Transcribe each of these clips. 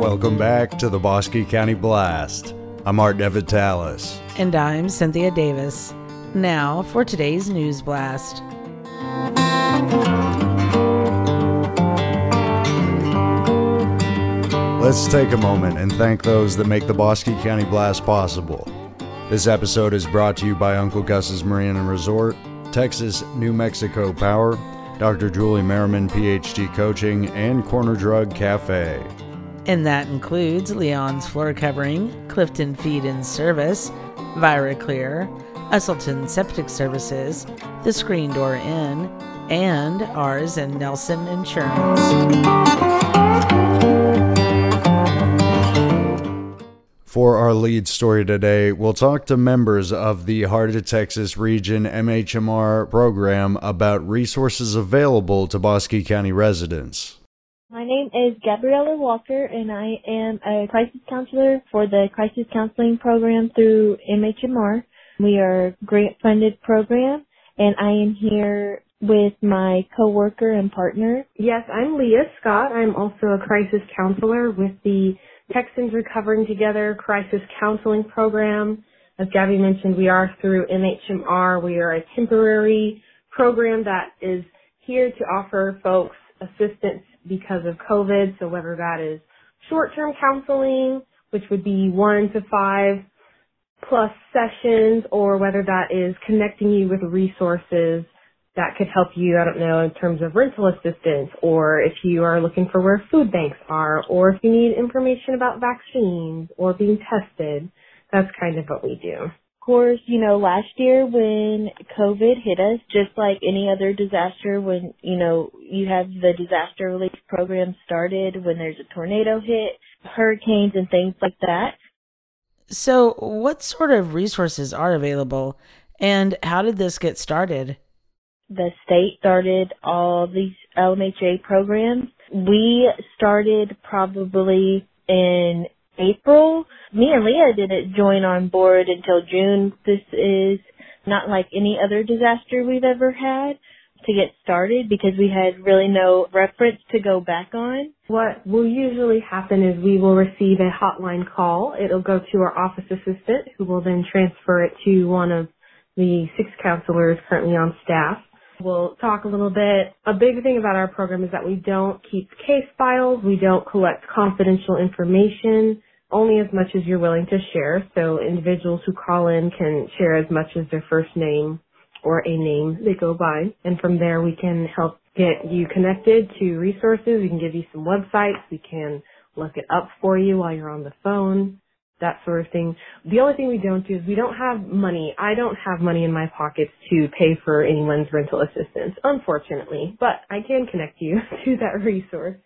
Welcome back to the Bosque County Blast. I'm Art DeVitalis. And I'm Cynthia Davis. Now for today's news blast. Let's take a moment and thank those that make the Bosque County Blast possible. This episode is brought to you by Uncle Gus's Marina and Resort, Texas New Mexico Power, Dr. Julie Merriman PhD Coaching, and Corner Drug Cafe. And that includes Leon's Floor Covering, Clifton Feed and Service, ViraClear, Usselton Septic Services, The Screen Door Inn, and Ars and Nelson Insurance. For our lead story today, we'll talk to members of the Heart of Texas Region MHMR program about resources available to Bosque County residents. My name is Gabriella Walker, and I am a crisis counselor for the crisis counseling program through MHMR. We are a grant-funded program, and I am here with my coworker and partner. Yes, I'm Leah Scott. I'm also a crisis counselor with the Texans Recovering Together Crisis Counseling Program. As Gabby mentioned, we are through MHMR. We are a temporary program that is here to offer folks assistance because of COVID. So whether that is short-term counseling, which would be one to five plus sessions, or whether that is connecting you with resources that could help you, I don't know, in terms of rental assistance, or if you are looking for where food banks are, or if you need information about vaccines or being tested. That's kind of what we do Of course, you know, last year when COVID hit us, just like any other disaster, when, you know, you have the disaster relief program started, when there's a tornado hit, hurricanes and things like that. So, what sort of resources are available and how did this get started? The state started all these LMHA programs. We started probably in April. Me and Leah didn't join on board until June. This is not like any other disaster we've ever had to get started because we had really no reference to go back on. What will usually happen is we will receive a hotline call. It'll go to our office assistant who will then transfer it to one of the six counselors currently on staff. We'll talk a little bit. A big thing about our program is that we don't keep case files. We don't collect confidential information only as much as you're willing to share. So individuals who call in can share as much as their first name or a name they go by. And from there we can help get you connected to resources. We can give you some websites. We can look it up for you while you're on the phone. That sort of thing. The only thing we don't do is we don't have money. I don't have money in my pockets to pay for anyone's rental assistance, unfortunately, but I can connect you to that resource.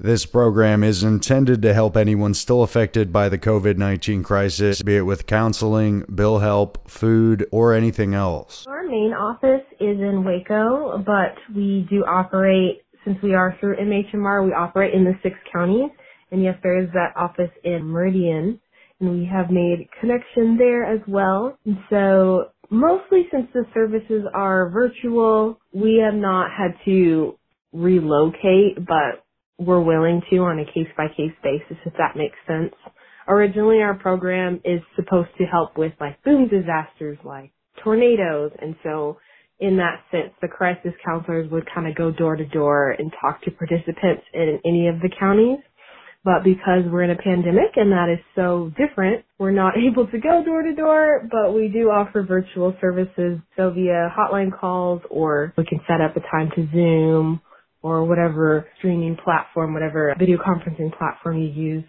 This program is intended to help anyone still affected by the COVID 19 crisis, be it with counseling, bill help, food, or anything else. Our main office is in Waco, but we do operate, since we are through MHMR, we operate in the six counties. And yes, there is that office in Meridian, and we have made connection there as well. And so, mostly since the services are virtual, we have not had to relocate, but we're willing to on a case by case basis, if that makes sense. Originally, our program is supposed to help with like boom disasters like tornadoes. And so in that sense, the crisis counselors would kind of go door to door and talk to participants in any of the counties. But because we're in a pandemic and that is so different, we're not able to go door to door, but we do offer virtual services. So via hotline calls or we can set up a time to Zoom or whatever streaming platform, whatever video conferencing platform you use.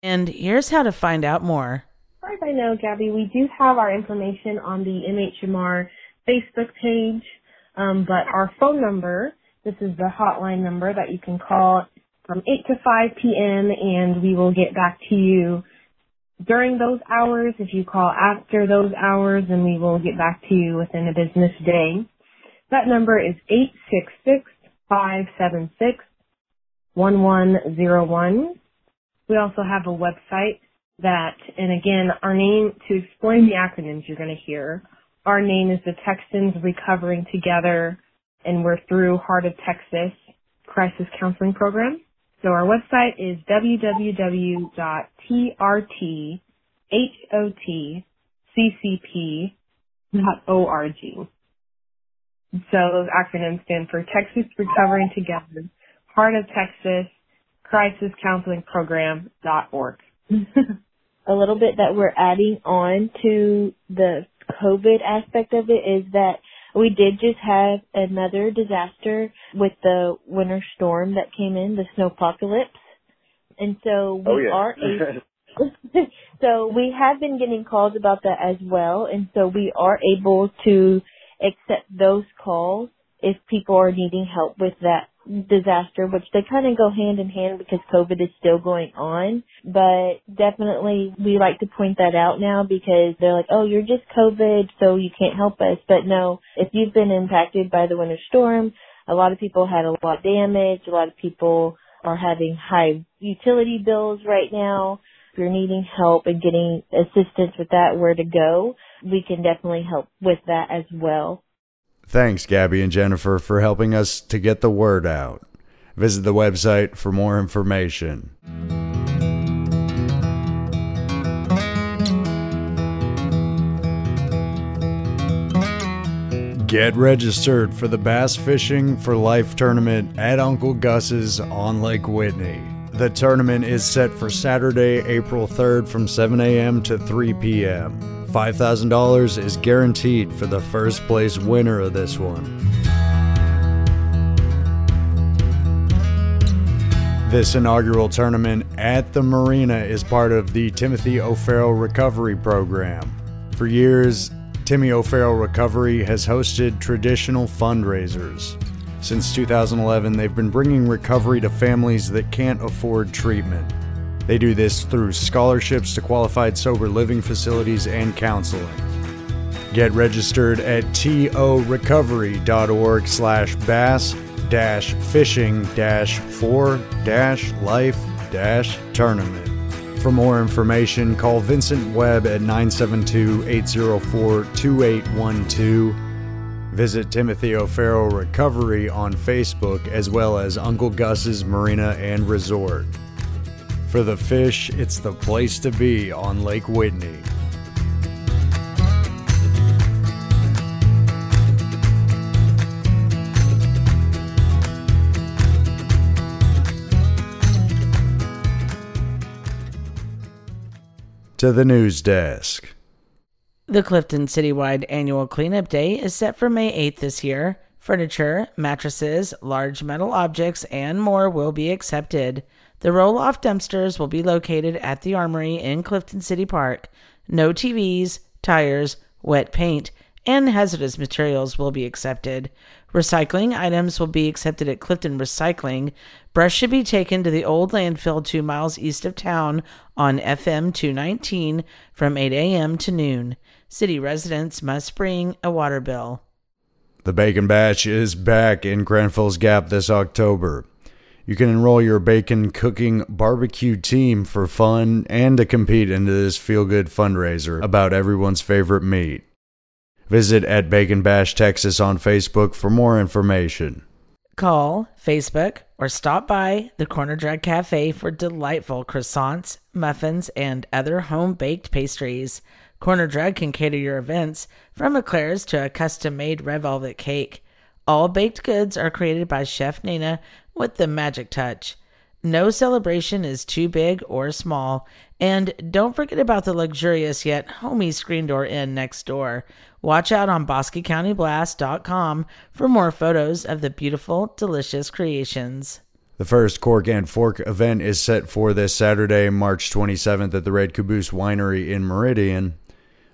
And here's how to find out more. As far as I know, Gabby, we do have our information on the MHMR Facebook page, um, but our phone number, this is the hotline number that you can call from 8 to 5 p.m. and we will get back to you during those hours. If you call after those hours, then we will get back to you within a business day. That number is 866 576 1101. We also have a website that, and again, our name, to explain the acronyms you're going to hear, our name is the Texans Recovering Together, and we're through Heart of Texas Crisis Counseling Program. So our website is www.trthoccp.org. So those acronyms stand for Texas Recovering Together, Heart of Texas, Crisis Counseling Program.org. A little bit that we're adding on to the COVID aspect of it is that we did just have another disaster with the winter storm that came in, the snowpocalypse. And so we oh, yeah. are able, so we have been getting calls about that as well. And so we are able to accept those calls if people are needing help with that disaster, which they kind of go hand in hand because COVID is still going on. But definitely we like to point that out now because they're like, oh, you're just COVID, so you can't help us. But no, if you've been impacted by the winter storm, a lot of people had a lot of damage. A lot of people are having high utility bills right now. If you're needing help and getting assistance with that, where to go, we can definitely help with that as well. Thanks, Gabby and Jennifer, for helping us to get the word out. Visit the website for more information. Get registered for the Bass Fishing for Life tournament at Uncle Gus's on Lake Whitney. The tournament is set for Saturday, April 3rd from 7 a.m. to 3 p.m. $5,000 is guaranteed for the first place winner of this one. This inaugural tournament at the marina is part of the Timothy O'Farrell Recovery Program. For years, Timmy O'Farrell Recovery has hosted traditional fundraisers. Since 2011, they've been bringing recovery to families that can't afford treatment. They do this through scholarships to qualified sober living facilities and counseling. Get registered at torecovery.org slash bass dash fishing dash four dash life dash tournament. For more information, call Vincent Webb at 972 804 2812. Visit Timothy O'Farrell Recovery on Facebook as well as Uncle Gus's Marina and Resort. For the fish, it's the place to be on Lake Whitney. To the news desk. The Clifton Citywide Annual Cleanup Day is set for May 8th this year. Furniture, mattresses, large metal objects, and more will be accepted. The roll off dumpsters will be located at the Armory in Clifton City Park. No TVs, tires, wet paint, and hazardous materials will be accepted. Recycling items will be accepted at Clifton Recycling. Brush should be taken to the old landfill two miles east of town on FM 219 from 8 a.m. to noon. City residents must bring a water bill. The Bacon Bash is back in Cranfills Gap this October. You can enroll your bacon cooking barbecue team for fun and to compete into this feel good fundraiser about everyone's favorite meat. Visit at Bacon Bash Texas on Facebook for more information. Call, Facebook, or stop by the Corner Drug Cafe for delightful croissants, muffins, and other home baked pastries. Corner Drug can cater your events from eclairs to a custom made red velvet cake. All baked goods are created by Chef Nina with the magic touch. No celebration is too big or small. And don't forget about the luxurious yet homey Screen Door Inn next door. Watch out on BosqueCountyBlast.com for more photos of the beautiful, delicious creations. The first Cork and Fork event is set for this Saturday, March 27th at the Red Caboose Winery in Meridian.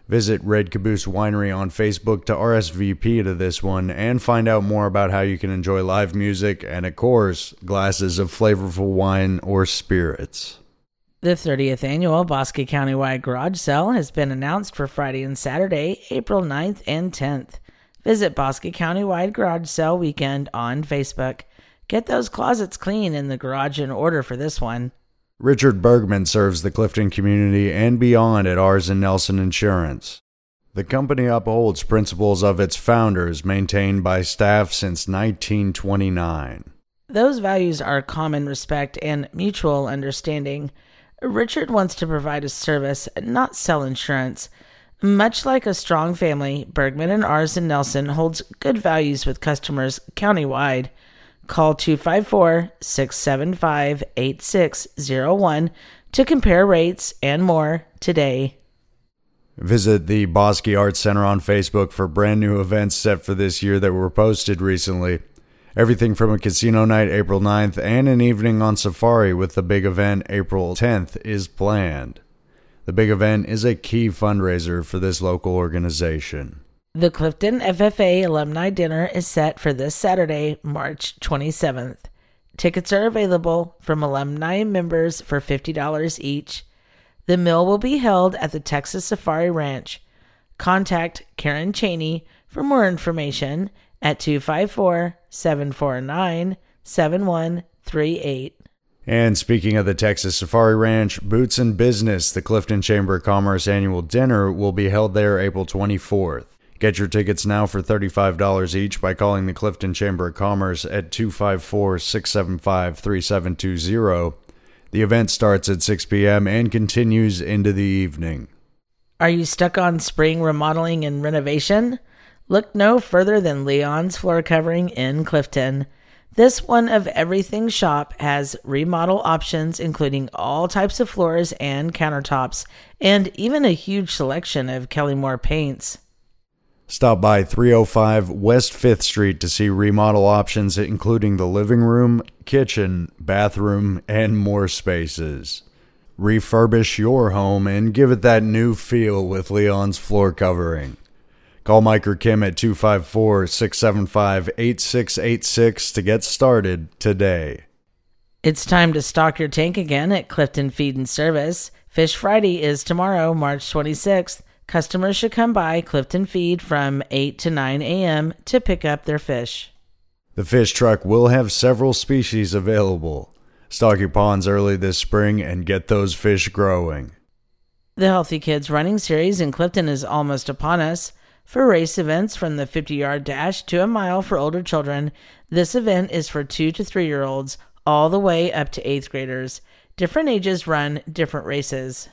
Visit Red Caboose Winery on Facebook to RSVP to this one and find out more about how you can enjoy live music and, of course, glasses of flavorful wine or spirits. The 30th annual Bosque Countywide Garage Sale has been announced for Friday and Saturday, April 9th and 10th. Visit Bosque Countywide Garage Sale Weekend on Facebook. Get those closets clean and the garage in order for this one. Richard Bergman serves the Clifton community and beyond at Ars and Nelson Insurance. The company upholds principles of its founders maintained by staff since 1929. Those values are common respect and mutual understanding. Richard wants to provide a service, not sell insurance. Much like a strong family, Bergman and Ars and Nelson holds good values with customers countywide. Call 254 675 8601 to compare rates and more today. Visit the Bosque Arts Center on Facebook for brand new events set for this year that were posted recently. Everything from a casino night April 9th and an evening on safari with the big event April 10th is planned. The big event is a key fundraiser for this local organization. The Clifton FFA Alumni Dinner is set for this Saturday, March 27th. Tickets are available from alumni members for $50 each. The meal will be held at the Texas Safari Ranch. Contact Karen Cheney for more information at 254 749 7138. And speaking of the Texas Safari Ranch, Boots and Business, the Clifton Chamber of Commerce annual dinner, will be held there April 24th. Get your tickets now for $35 each by calling the Clifton Chamber of Commerce at 254 675 3720. The event starts at 6 p.m. and continues into the evening. Are you stuck on spring remodeling and renovation? Look no further than Leon's Floor Covering in Clifton. This one of everything shop has remodel options, including all types of floors and countertops, and even a huge selection of Kelly-Moore paints. Stop by 305 West 5th Street to see remodel options, including the living room, kitchen, bathroom, and more spaces. Refurbish your home and give it that new feel with Leon's floor covering. Call Mike or Kim at 254 675 8686 to get started today. It's time to stock your tank again at Clifton Feed and Service. Fish Friday is tomorrow, March 26th. Customers should come by Clifton Feed from 8 to 9 a.m. to pick up their fish. The fish truck will have several species available. Stock your ponds early this spring and get those fish growing. The Healthy Kids Running Series in Clifton is almost upon us. For race events from the 50 yard dash to a mile for older children, this event is for 2 to 3 year olds, all the way up to 8th graders. Different ages run different races.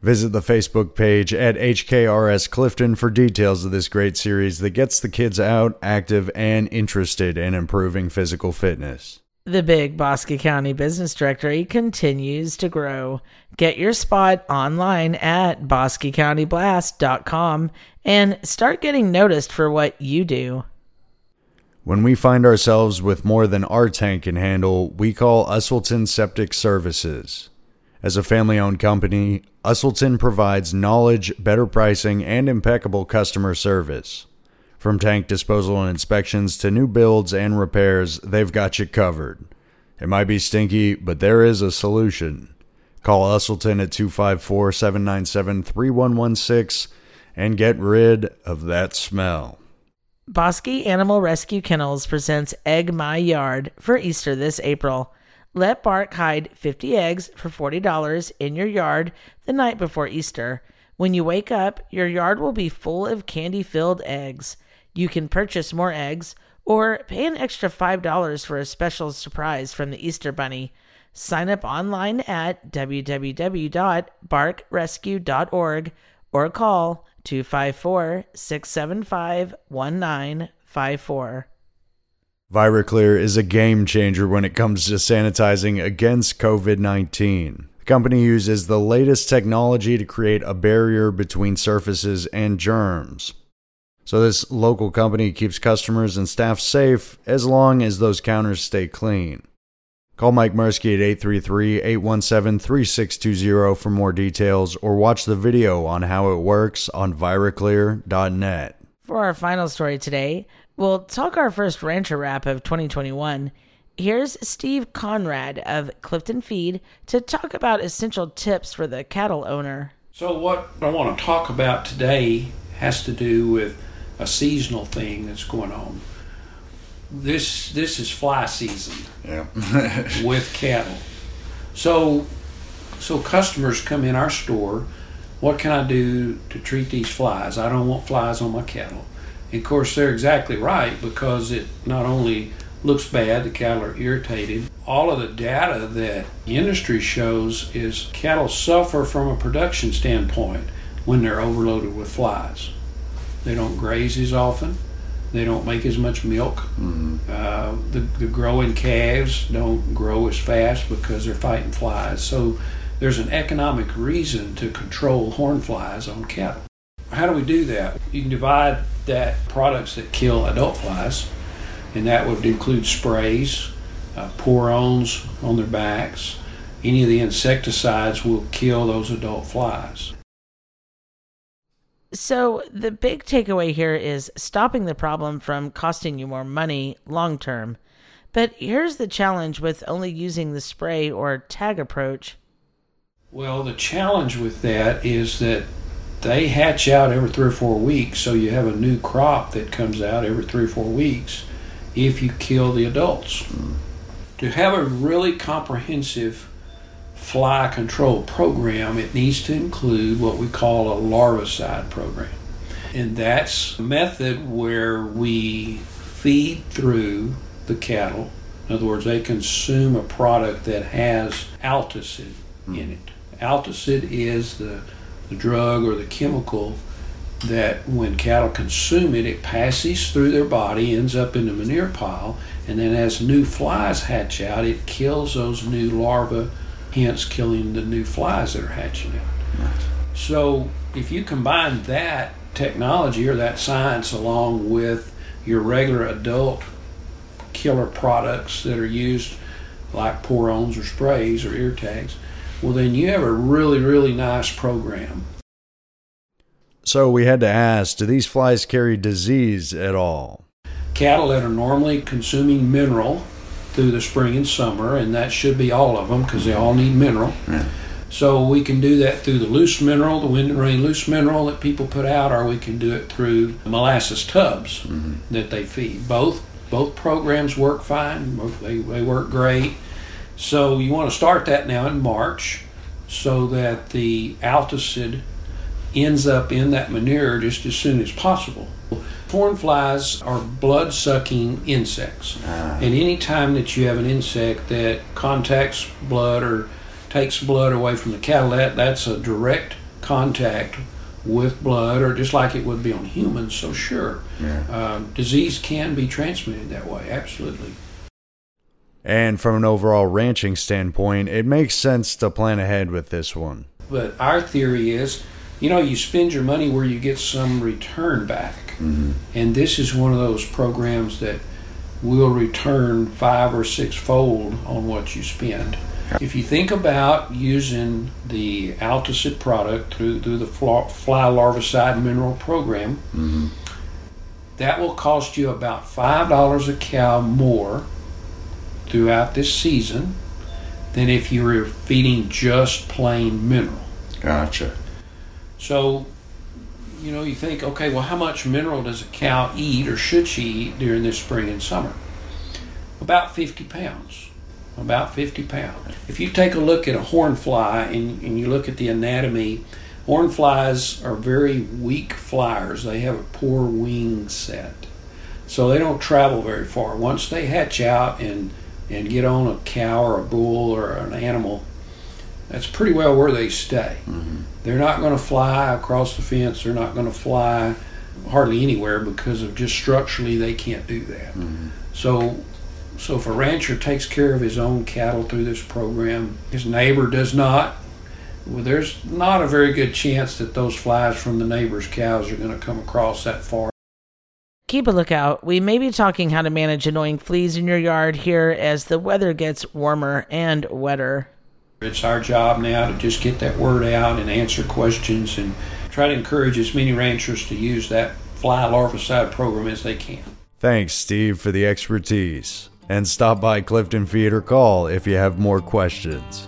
Visit the Facebook page at HKRS Clifton for details of this great series that gets the kids out, active, and interested in improving physical fitness. The big Bosque County Business Directory continues to grow. Get your spot online at bosquecountyblast.com and start getting noticed for what you do. When we find ourselves with more than our tank can handle, we call Usselton Septic Services. As a family owned company, Usselton provides knowledge, better pricing, and impeccable customer service. From tank disposal and inspections to new builds and repairs, they've got you covered. It might be stinky, but there is a solution. Call Usselton at 254 797 3116 and get rid of that smell. Bosque Animal Rescue Kennels presents Egg My Yard for Easter this April. Let Bark hide 50 eggs for $40 in your yard the night before Easter. When you wake up, your yard will be full of candy filled eggs. You can purchase more eggs or pay an extra $5 for a special surprise from the Easter Bunny. Sign up online at www.barkrescue.org or call 254 675 1954. ViraClear is a game changer when it comes to sanitizing against COVID 19. The company uses the latest technology to create a barrier between surfaces and germs. So, this local company keeps customers and staff safe as long as those counters stay clean. Call Mike Mursky at 833 817 3620 for more details or watch the video on how it works on viraclear.net. For our final story today, we'll talk our first rancher wrap of 2021. Here's Steve Conrad of Clifton Feed to talk about essential tips for the cattle owner. So, what I want to talk about today has to do with a seasonal thing that's going on. This this is fly season Yeah. with cattle. So so customers come in our store, what can I do to treat these flies? I don't want flies on my cattle. And of course they're exactly right because it not only looks bad, the cattle are irritated. All of the data that the industry shows is cattle suffer from a production standpoint when they're overloaded with flies. They don't graze as often. They don't make as much milk. Uh, the, the growing calves don't grow as fast because they're fighting flies. So there's an economic reason to control horn flies on cattle. How do we do that? You can divide that products that kill adult flies, and that would include sprays, uh, pour-ons on their backs. Any of the insecticides will kill those adult flies. So, the big takeaway here is stopping the problem from costing you more money long term. But here's the challenge with only using the spray or tag approach. Well, the challenge with that is that they hatch out every three or four weeks, so you have a new crop that comes out every three or four weeks if you kill the adults. To have a really comprehensive fly control program, it needs to include what we call a larvicide program. And that's a method where we feed through the cattle. In other words, they consume a product that has Altosid in it. Altosid is the, the drug or the chemical that when cattle consume it, it passes through their body, ends up in the manure pile, and then as new flies hatch out, it kills those new larvae, hence killing the new flies that are hatching out. So if you combine that technology or that science along with your regular adult killer products that are used like pour-ons or sprays or ear tags, well then you have a really, really nice program. So we had to ask do these flies carry disease at all? Cattle that are normally consuming mineral through the spring and summer, and that should be all of them because they all need mineral. Yeah. So we can do that through the loose mineral, the wind and rain loose mineral that people put out, or we can do it through molasses tubs mm-hmm. that they feed. Both both programs work fine. They, they work great. So you want to start that now in March, so that the Altosid ends up in that manure just as soon as possible. Horn flies are blood sucking insects. And any time that you have an insect that contacts blood or takes blood away from the cattle, that, that's a direct contact with blood, or just like it would be on humans. So, sure, um, disease can be transmitted that way, absolutely. And from an overall ranching standpoint, it makes sense to plan ahead with this one. But our theory is, you know, you spend your money where you get some return back. Mm-hmm. And this is one of those programs that will return five or six fold on what you spend. If you think about using the Altosid product through, through the fly, fly larvicide mineral program, mm-hmm. that will cost you about $5 a cow more throughout this season than if you were feeding just plain mineral. Gotcha. So, you know, you think, okay, well, how much mineral does a cow eat or should she eat during this spring and summer? About 50 pounds. About 50 pounds. If you take a look at a horn fly and, and you look at the anatomy, horn flies are very weak flyers. They have a poor wing set. So they don't travel very far. Once they hatch out and, and get on a cow or a bull or an animal, that's pretty well where they stay. Mm-hmm. They're not going to fly across the fence. They're not going to fly hardly anywhere because of just structurally they can't do that. Mm-hmm. So, so if a rancher takes care of his own cattle through this program, his neighbor does not. Well, there's not a very good chance that those flies from the neighbor's cows are going to come across that far. Keep a lookout. We may be talking how to manage annoying fleas in your yard here as the weather gets warmer and wetter. It's our job now to just get that word out and answer questions and try to encourage as many ranchers to use that fly larvicide program as they can. Thanks, Steve, for the expertise. And stop by Clifton Feed or call if you have more questions.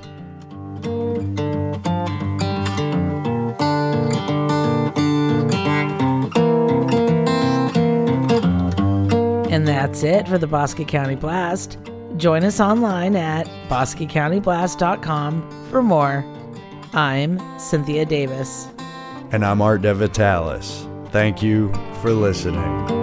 And that's it for the Bosque County Blast. Join us online at bosquecountyblast.com for more. I'm Cynthia Davis. And I'm Art DeVitalis. Thank you for listening.